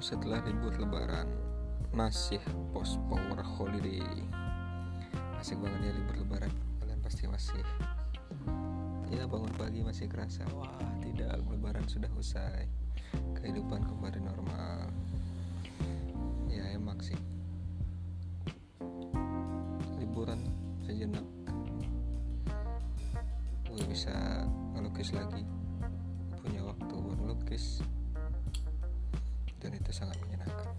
setelah libur lebaran masih post power holiday. Asik banget ya libur lebaran. Kalian pasti masih ya bangun pagi masih kerasa wah tidak lebaran sudah usai. Kehidupan kembali normal. Ya emak sih. Liburan sejenak gue bisa ngelukis lagi. Punya waktu buat ngelukis dan itu sangat menyenangkan.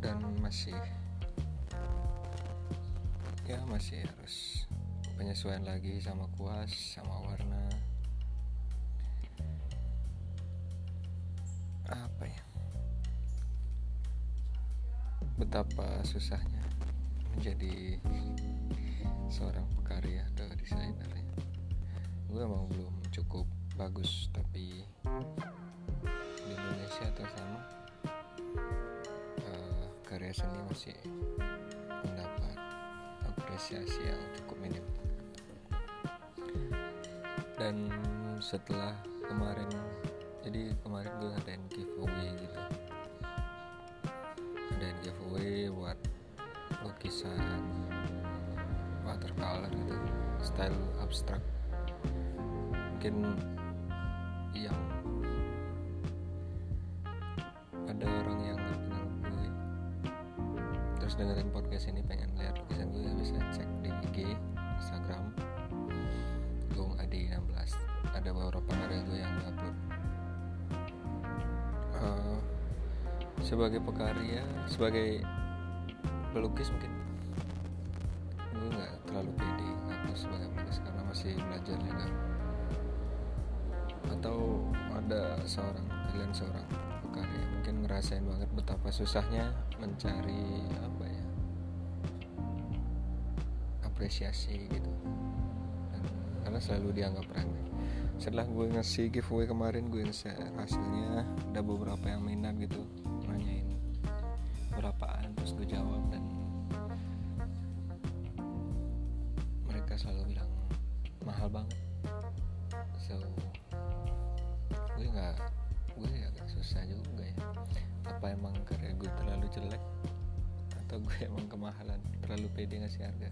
Dan masih ya masih harus penyesuaian lagi sama kuas sama warna. Apa ya? Betapa susahnya menjadi seorang pekarya atau desainer ya. Gue emang belum cukup bagus tapi di Indonesia atau sama uh, karya seni masih mendapat apresiasi yang cukup minim. Dan setelah kemarin jadi kemarin gue ada giveaway gitu. Ada giveaway buat lukisan watercolor gitu style abstrak. Mungkin yang ada orang yang nggak kenal gue terus dengerin podcast ini pengen lihat lukisan gue bisa cek di IG Instagram Gung Adi 16 ada beberapa karya gue yang upload. Uh, sebagai pekarya sebagai pelukis mungkin. Gue nggak terlalu pede ngaku sebagai pelukis karena masih belajar juga ada seorang kalian seorang pekarya mungkin ngerasain banget betapa susahnya mencari apa ya apresiasi gitu. Dan, karena selalu dianggap remeh. Setelah gue ngasih giveaway kemarin gue nge-share hasilnya. Ada beberapa yang minat gitu nanyain berapaan terus gue jawab dan mereka selalu bilang mahal banget. So gue nggak gue agak susah juga ya. Apa emang karya gue terlalu jelek? Atau gue emang kemahalan terlalu pede ngasih harga?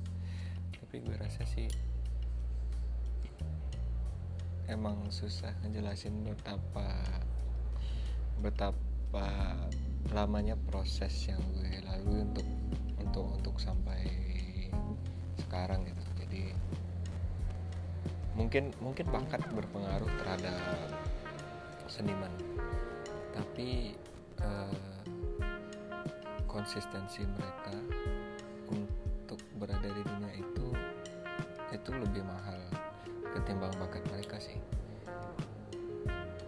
Tapi gue rasa sih emang susah ngejelasin betapa betapa lamanya proses yang gue lalui untuk untuk untuk sampai sekarang gitu. Jadi mungkin mungkin bakat berpengaruh terhadap seniman. Tapi eh, konsistensi mereka untuk berada di dunia itu itu lebih mahal ketimbang bakat mereka sih.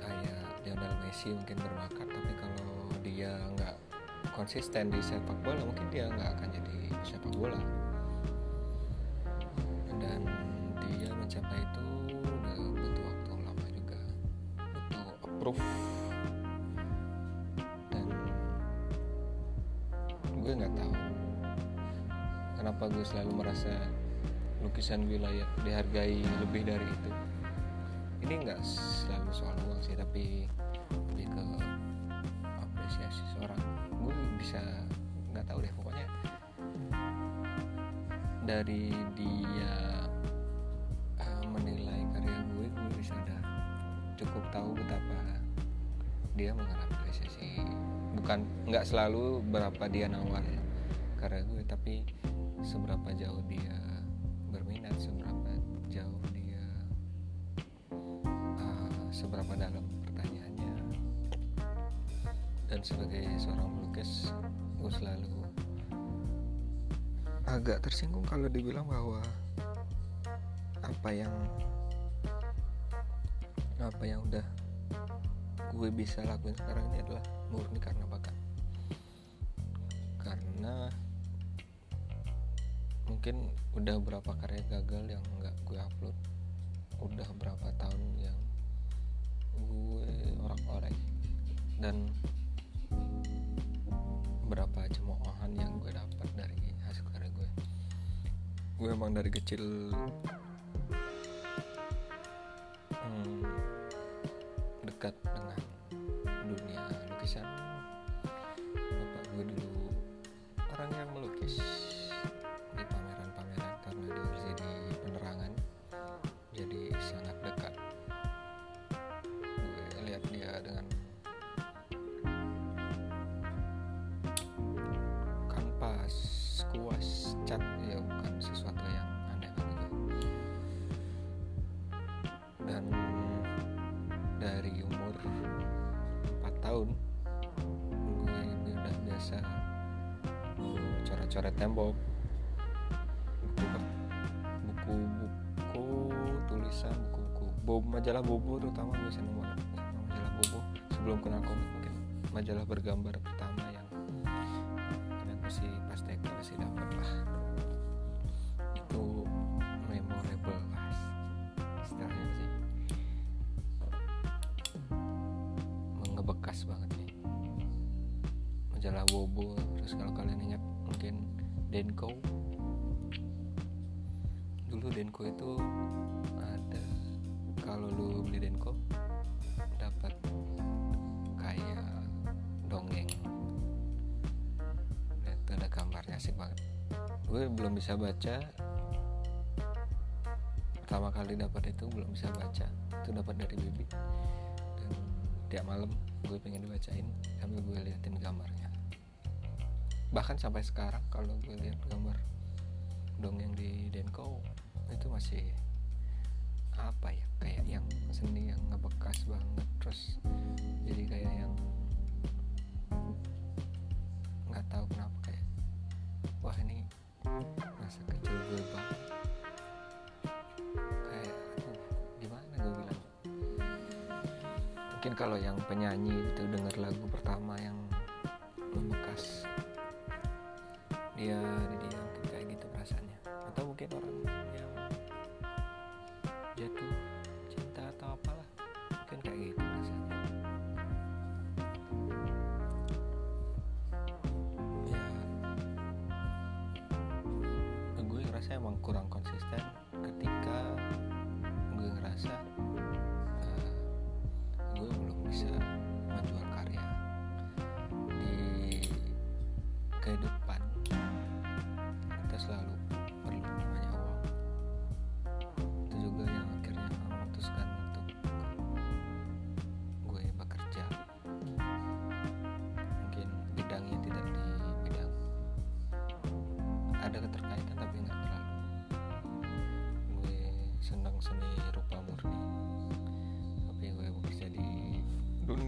Kayak Lionel Messi mungkin berbakat tapi kalau dia nggak konsisten di sepak bola mungkin dia nggak akan jadi sepak bola merasa lukisan wilayah dihargai lebih dari itu. Ini nggak selalu soal uang sih tapi lebih ke apresiasi seorang. Gue bisa nggak tahu deh pokoknya dari dia uh, menilai karya gue gue bisa udah cukup tahu betapa dia mengapresiasi bukan nggak selalu berapa dia nawar karya gue tapi seberapa jauh dia berminat seberapa jauh dia uh, seberapa dalam pertanyaannya. Dan sebagai seorang melukis gue selalu agak tersinggung kalau dibilang bahwa apa yang apa yang udah gue bisa lakuin sekarang ini adalah murni karena bakat mungkin udah berapa karya gagal yang nggak gue upload. Udah berapa tahun yang gue orang-orang dan berapa cemoohan yang gue dapat dari hasil karya gue. Gue emang dari kecil hmm, dekat dengan dunia lukisan. Cat ya bukan sesuatu yang aneh gue dan dari umur 4 tahun gue udah biasa coret-coret tembok buku ber- buku buku tulisan buku buku bob majalah bobo terutama gue seneng banget majalah bobo sebelum kenal komik mungkin majalah bergambar pertama Denko itu ada kalau lu beli Denko dapat kayak dongeng. Itu ada gambarnya asik banget. Gue belum bisa baca. Pertama kali dapat itu belum bisa baca. Itu dapat dari bibi. Dan tiap malam gue pengen dibacain sambil gue liatin gambarnya. Bahkan sampai sekarang kalau gue lihat gambar dongeng di Denko itu masih apa ya? Kayak yang seni yang ngebekas banget terus jadi kayak yang nggak tahu kenapa kayak wah ini masa kecil gue banget. Kayak aduh, gimana gue bilang? Mungkin kalau yang penyanyi itu dengar lagu pertama yang membekas dia dia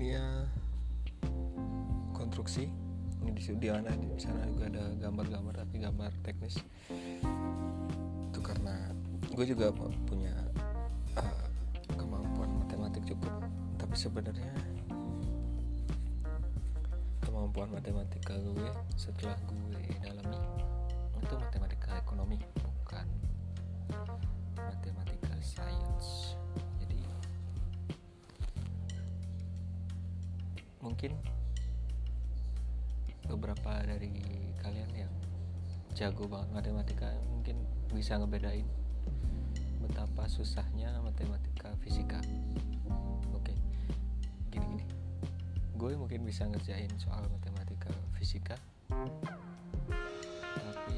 dunia konstruksi. Ini di mana di sana juga ada gambar-gambar tapi gambar teknis. Itu karena gue juga pu- punya uh, kemampuan matematik cukup. Tapi sebenarnya kemampuan matematika gue setelah gue dalami itu matematika ekonomi mungkin beberapa dari kalian yang jago banget matematika mungkin bisa ngebedain betapa susahnya matematika fisika. Oke gini gini gue mungkin bisa ngerjain soal matematika fisika tapi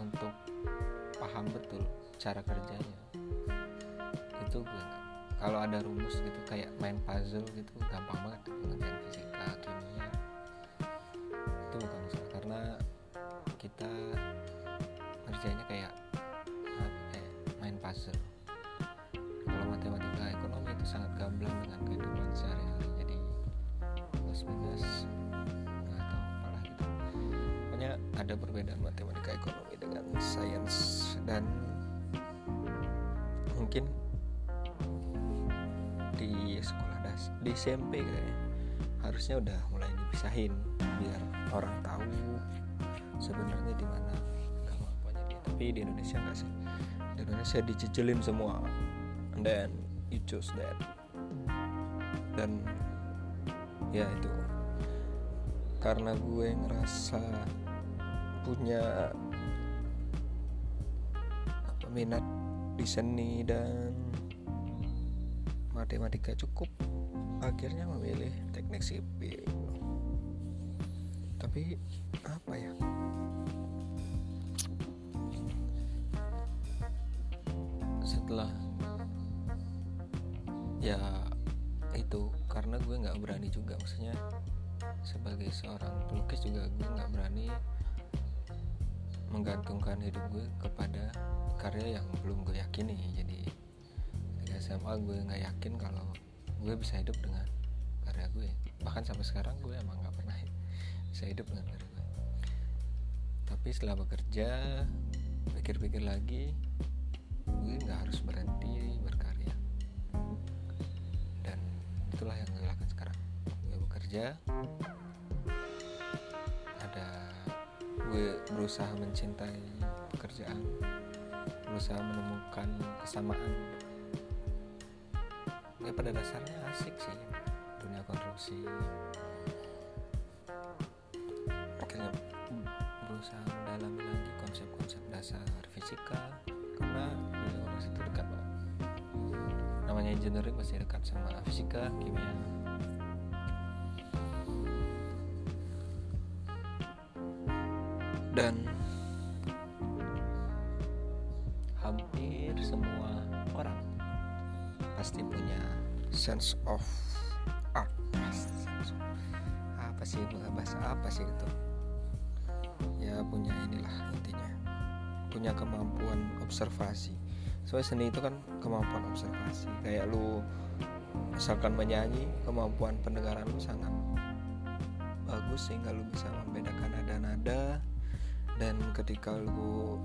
untuk paham betul cara kerjanya itu gue kalau ada rumus gitu kayak main puzzle gitu gampang banget ngerjain fisika kimia. Itu bukan masalah karena kita ngerjainnya kayak kayak main puzzle. Kalau matematika ekonomi itu sangat gamblang dengan kehidupan sehari-hari jadi plus minus tahu apalah gitu. Pokoknya ada perbedaan matematika ekonomi dengan sains dan mungkin sekolah das di SMP kayaknya. Harusnya udah mulai dipisahin biar orang tahu sebenarnya di mana kemampuannya dia. Tapi di Indonesia nggak sih. Di Indonesia dijejelin semua. And then you choose that. Dan ya itu. Karena gue ngerasa punya apa minat di seni dan matematika cukup akhirnya memilih teknik sipil. Tapi apa ya? Setelah ya itu karena gue nggak berani juga maksudnya sebagai seorang pelukis juga gue nggak berani menggantungkan hidup gue kepada karya yang belum gue yakini. Jadi SMA gue nggak yakin kalau gue bisa hidup dengan karya gue. Bahkan sampai sekarang gue emang nggak pernah bisa hidup dengan karya gue. Tapi setelah bekerja pikir-pikir lagi gue nggak harus berhenti berkarya. Dan itulah yang gue lakukan sekarang. Gue bekerja ada gue berusaha mencintai pekerjaan berusaha menemukan kesamaan ya pada dasarnya asik sih dunia konstruksi. Akhirnya berusaha mendalami lagi konsep-konsep dasar fisika karena dunia konstruksi itu dekat banget namanya engineering pasti dekat sama fisika kimia. Dan of art apa sih bahasa apa sih itu? Ya punya inilah intinya. Punya kemampuan observasi. Soalnya seni itu kan kemampuan observasi. Kayak lu misalkan menyanyi kemampuan pendengaran lu sangat bagus sehingga lu bisa membedakan nada-nada. Dan ketika lu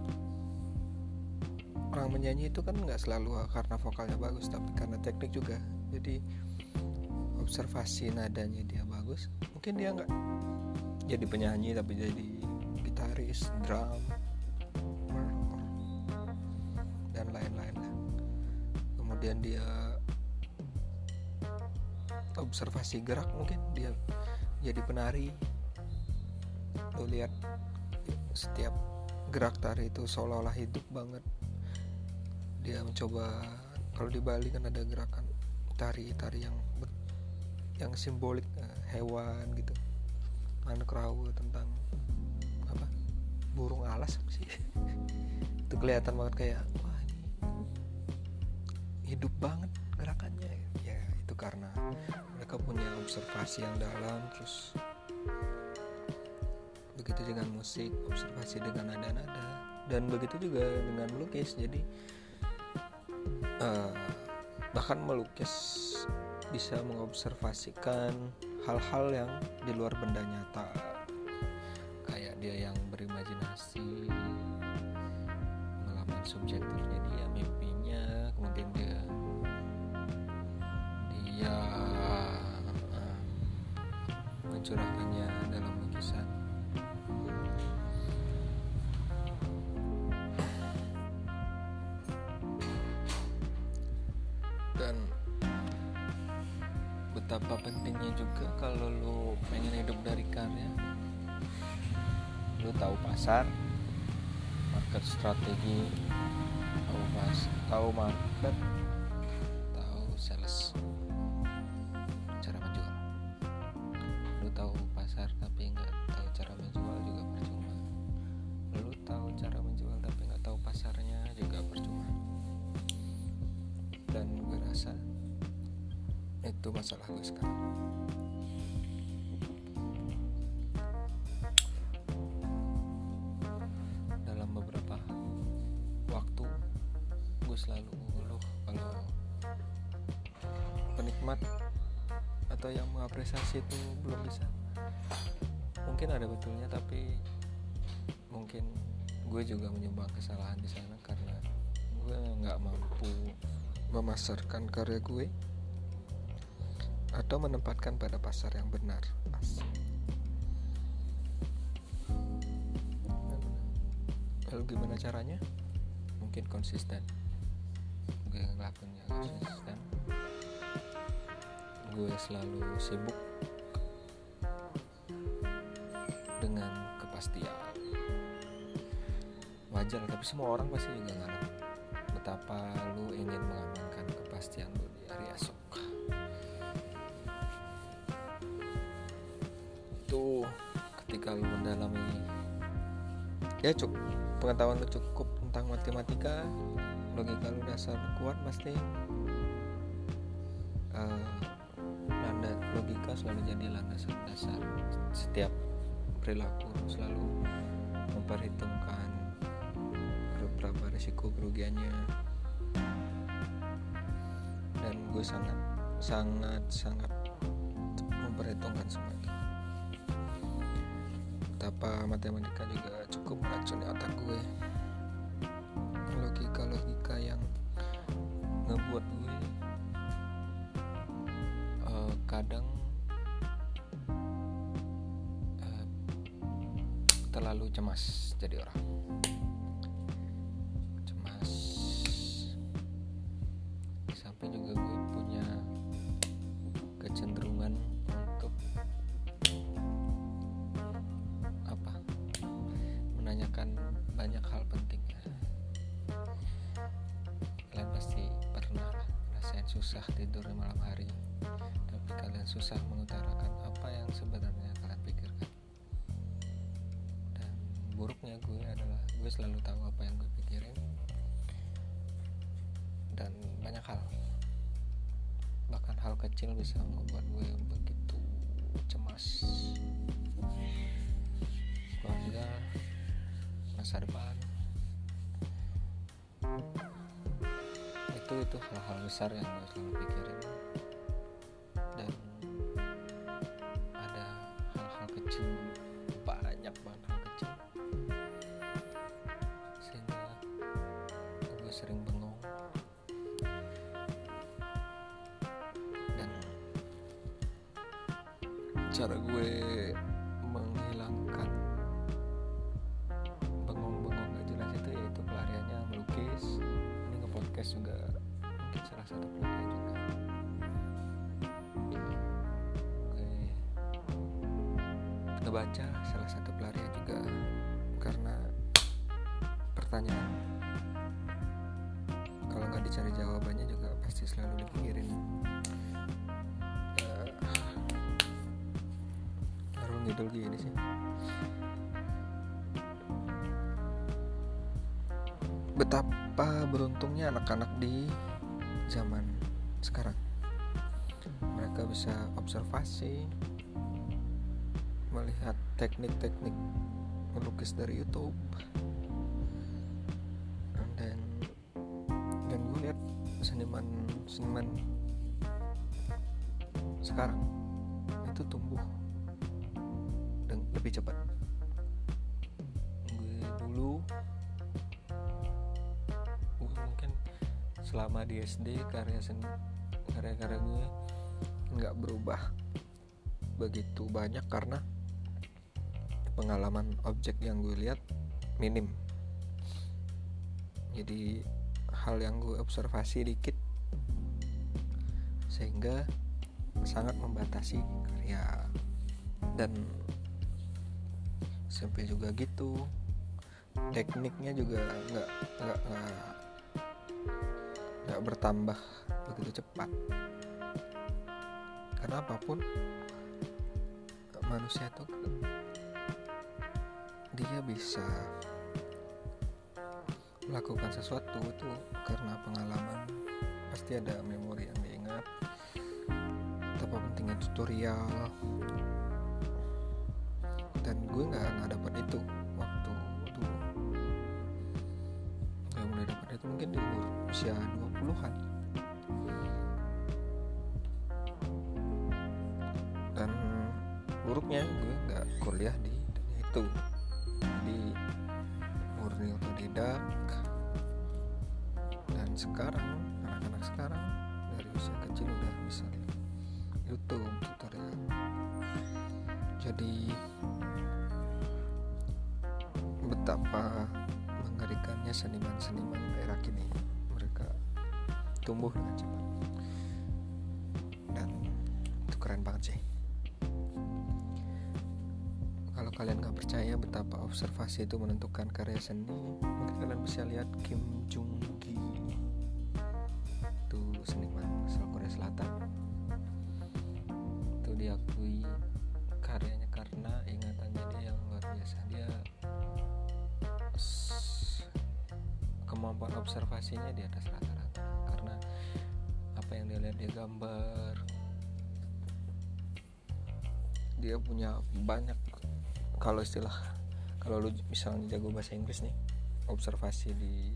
orang menyanyi itu kan nggak selalu karena vokalnya bagus tapi karena teknik juga. Jadi observasi nadanya dia bagus mungkin dia nggak jadi penyanyi tapi jadi gitaris drum dan lain-lain kemudian dia observasi gerak mungkin dia jadi penari. Lo lihat setiap gerak tari itu seolah-olah hidup banget. Dia mencoba kalau di Bali kan ada gerakan tari-tari yang yang simbolik uh, hewan gitu. Mankrawu tentang apa? Burung alas sih? Itu kelihatan banget kayak wah ini hidup banget gerakannya. Ya itu karena mereka punya observasi yang dalam terus begitu dengan musik observasi dengan nada-nada dan begitu juga dengan melukis. Jadi uh, bahkan melukis bisa mengobservasikan hal-hal yang di luar benda nyata. Kayak dia yang berimajinasi pengalaman subjektifnya dia mimpinya kemudian dia dia uh, mencurahkannya dalam lukisan. Dan betapa pentingnya juga kalau lu pengen hidup dari karya. Lu tahu pasar market strategi tahu pas tahu market selalu ngeluh kalau penikmat atau yang mengapresiasi itu belum bisa. Mungkin ada betulnya tapi mungkin gue juga menyumbang kesalahan di sana karena gue nggak mampu memasarkan karya gue atau menempatkan pada pasar yang benar. Lalu gimana caranya? Mungkin konsisten gue yang konsisten gue selalu sibuk dengan kepastian. Wajar tapi semua orang pasti juga ngalamin betapa lu ingin mengamankan kepastian lu di hari esok. Itu ketika lu mendalami ya cukup pengetahuan lu cukup tentang matematika logika lu dasar kuat pasti. Uh, logika selalu jadi landasan dasar. Setiap perilaku selalu memperhitungkan berapa risiko kerugiannya. Dan gue sangat sangat sangat memperhitungkan semua itu. Betapa matematika juga cukup meracuni otak gue terlalu cemas jadi orang masa depan. Itu itu hal-hal besar yang gue selalu pikirin pertanyaan. Kalau nggak dicari jawabannya juga pasti selalu dipikirin. Baru ngidul gini sih. Betapa beruntungnya anak-anak di zaman sekarang. Mereka bisa observasi melihat teknik-teknik melukis dari YouTube seniman sekarang itu tumbuh dan lebih cepat. Gue dulu. Gue mungkin selama di SD karya seni karya-karya gue nggak berubah begitu banyak karena pengalaman objek yang gue lihat minim. Jadi hal yang gue observasi dikit sangat membatasi karya. Dan sampai juga gitu tekniknya juga nggak nggak nggak bertambah begitu cepat. Karena apa pun manusia itu dia bisa melakukan sesuatu itu karena pengalaman. Pasti ada memori yang diingat betapa pentingnya tutorial. Dan gue nggak nggak dapat itu waktu dulu nggak mulai dapat itu mungkin di umur usia 20-an dan buruknya gue nggak kuliah di dunia itu mengerikannya seniman-seniman era kini mereka tumbuh dengan cepat. Dan itu keren banget sih. Kalau kalian nggak percaya betapa observasi itu menentukan karya seni mungkin kalian bisa lihat Kim Jung Gi observasinya di atas rata-rata. Karena apa yang dia lihat dia gambar dia punya banyak kalau istilah kalau lu misalnya jago bahasa Inggris nih observasi di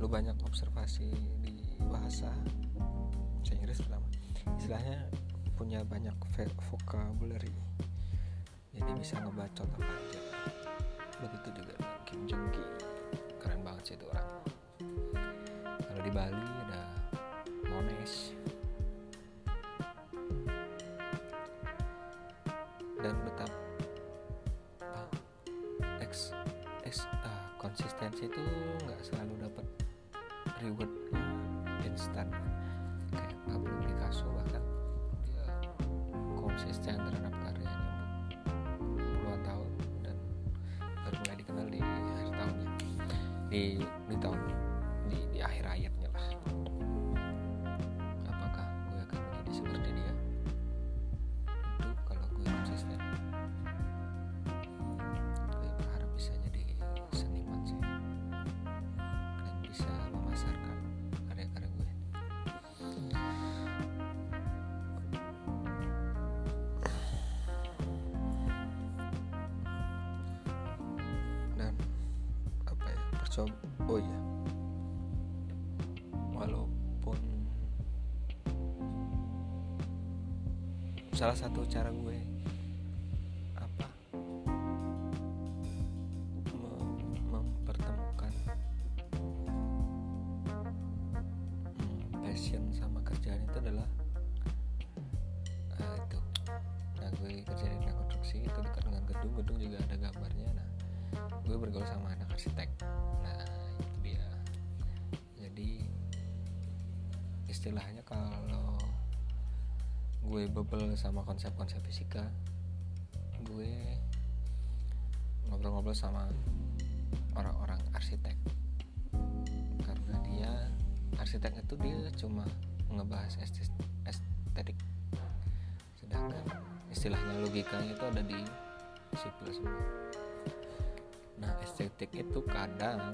lu banyak observasi di bahasa bahasa Inggris pertama istilahnya punya banyak vocabulary. Jadi bisa ngebacot apa aja. Begitu juga Kim Jong Ki sih itu orang. Kalau di Bali ada Mones dan betapa X X uh, konsistensi itu nggak selalu 你你懂 oh iya. Walaupun salah satu cara gue istilahnya kalau gue bebel sama konsep-konsep fisika gue ngobrol-ngobrol sama orang-orang arsitek. Karena dia arsitek itu dia cuma ngebahas estetik. Sedangkan istilahnya logikanya itu ada di sipil semua. Nah estetik itu kadang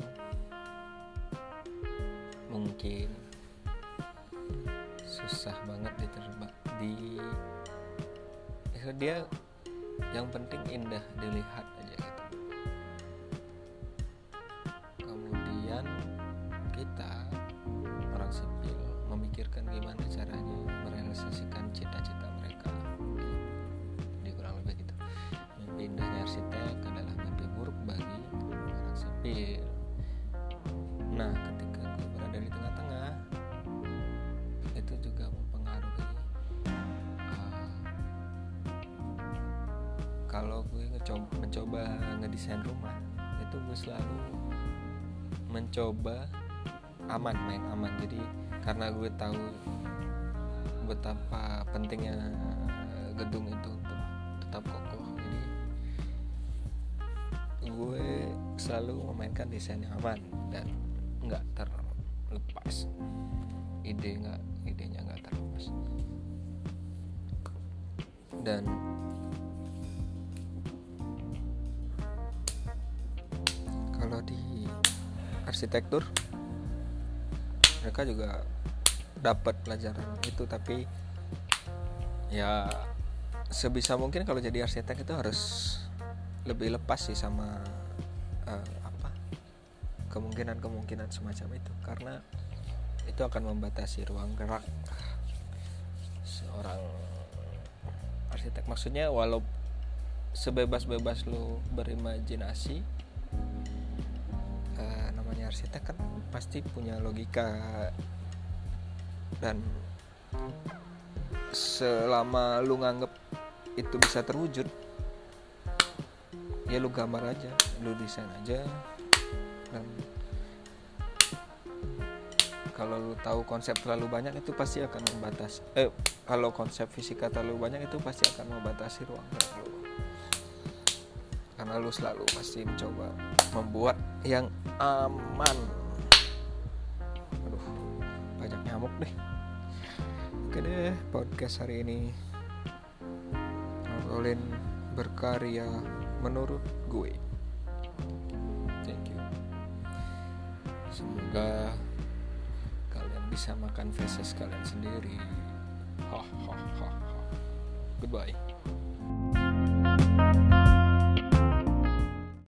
mungkin susah banget diterima di ya dia yang penting indah dilihat aja gitu. Kemudian kita orang sipil memikirkan gimana caranya merealisasikan cita-cita ngedesain rumah itu gue selalu mencoba aman main aman. Jadi karena gue tahu betapa pentingnya gedung itu untuk tetap kokoh jadi gue selalu memainkan desain yang aman dan nggak terlepas. Ide nggak idenya nggak terlepas. Dan arsitektur mereka juga dapat pelajaran itu tapi ya sebisa mungkin kalau jadi arsitek itu harus lebih lepas sih sama eh, apa kemungkinan-kemungkinan semacam itu karena itu akan membatasi ruang gerak seorang arsitek. Maksudnya walau sebebas-bebas lu berimajinasi arsitek kan pasti punya logika. Dan selama lu nganggep itu bisa terwujud ya lu gambar aja lu desain aja. Dan kalau lu tahu konsep terlalu banyak itu pasti akan membatasi eh kalau konsep fisika terlalu banyak itu pasti akan membatasi ruang gerak lu. Karena lu selalu pasti mencoba membuat yang aman. Aduh banyak nyamuk deh oke deh podcast hari ini. Colin berkarya menurut gue. Thank you. Semoga kalian bisa makan feses kalian sendiri. Ha ha ha ha. Goodbye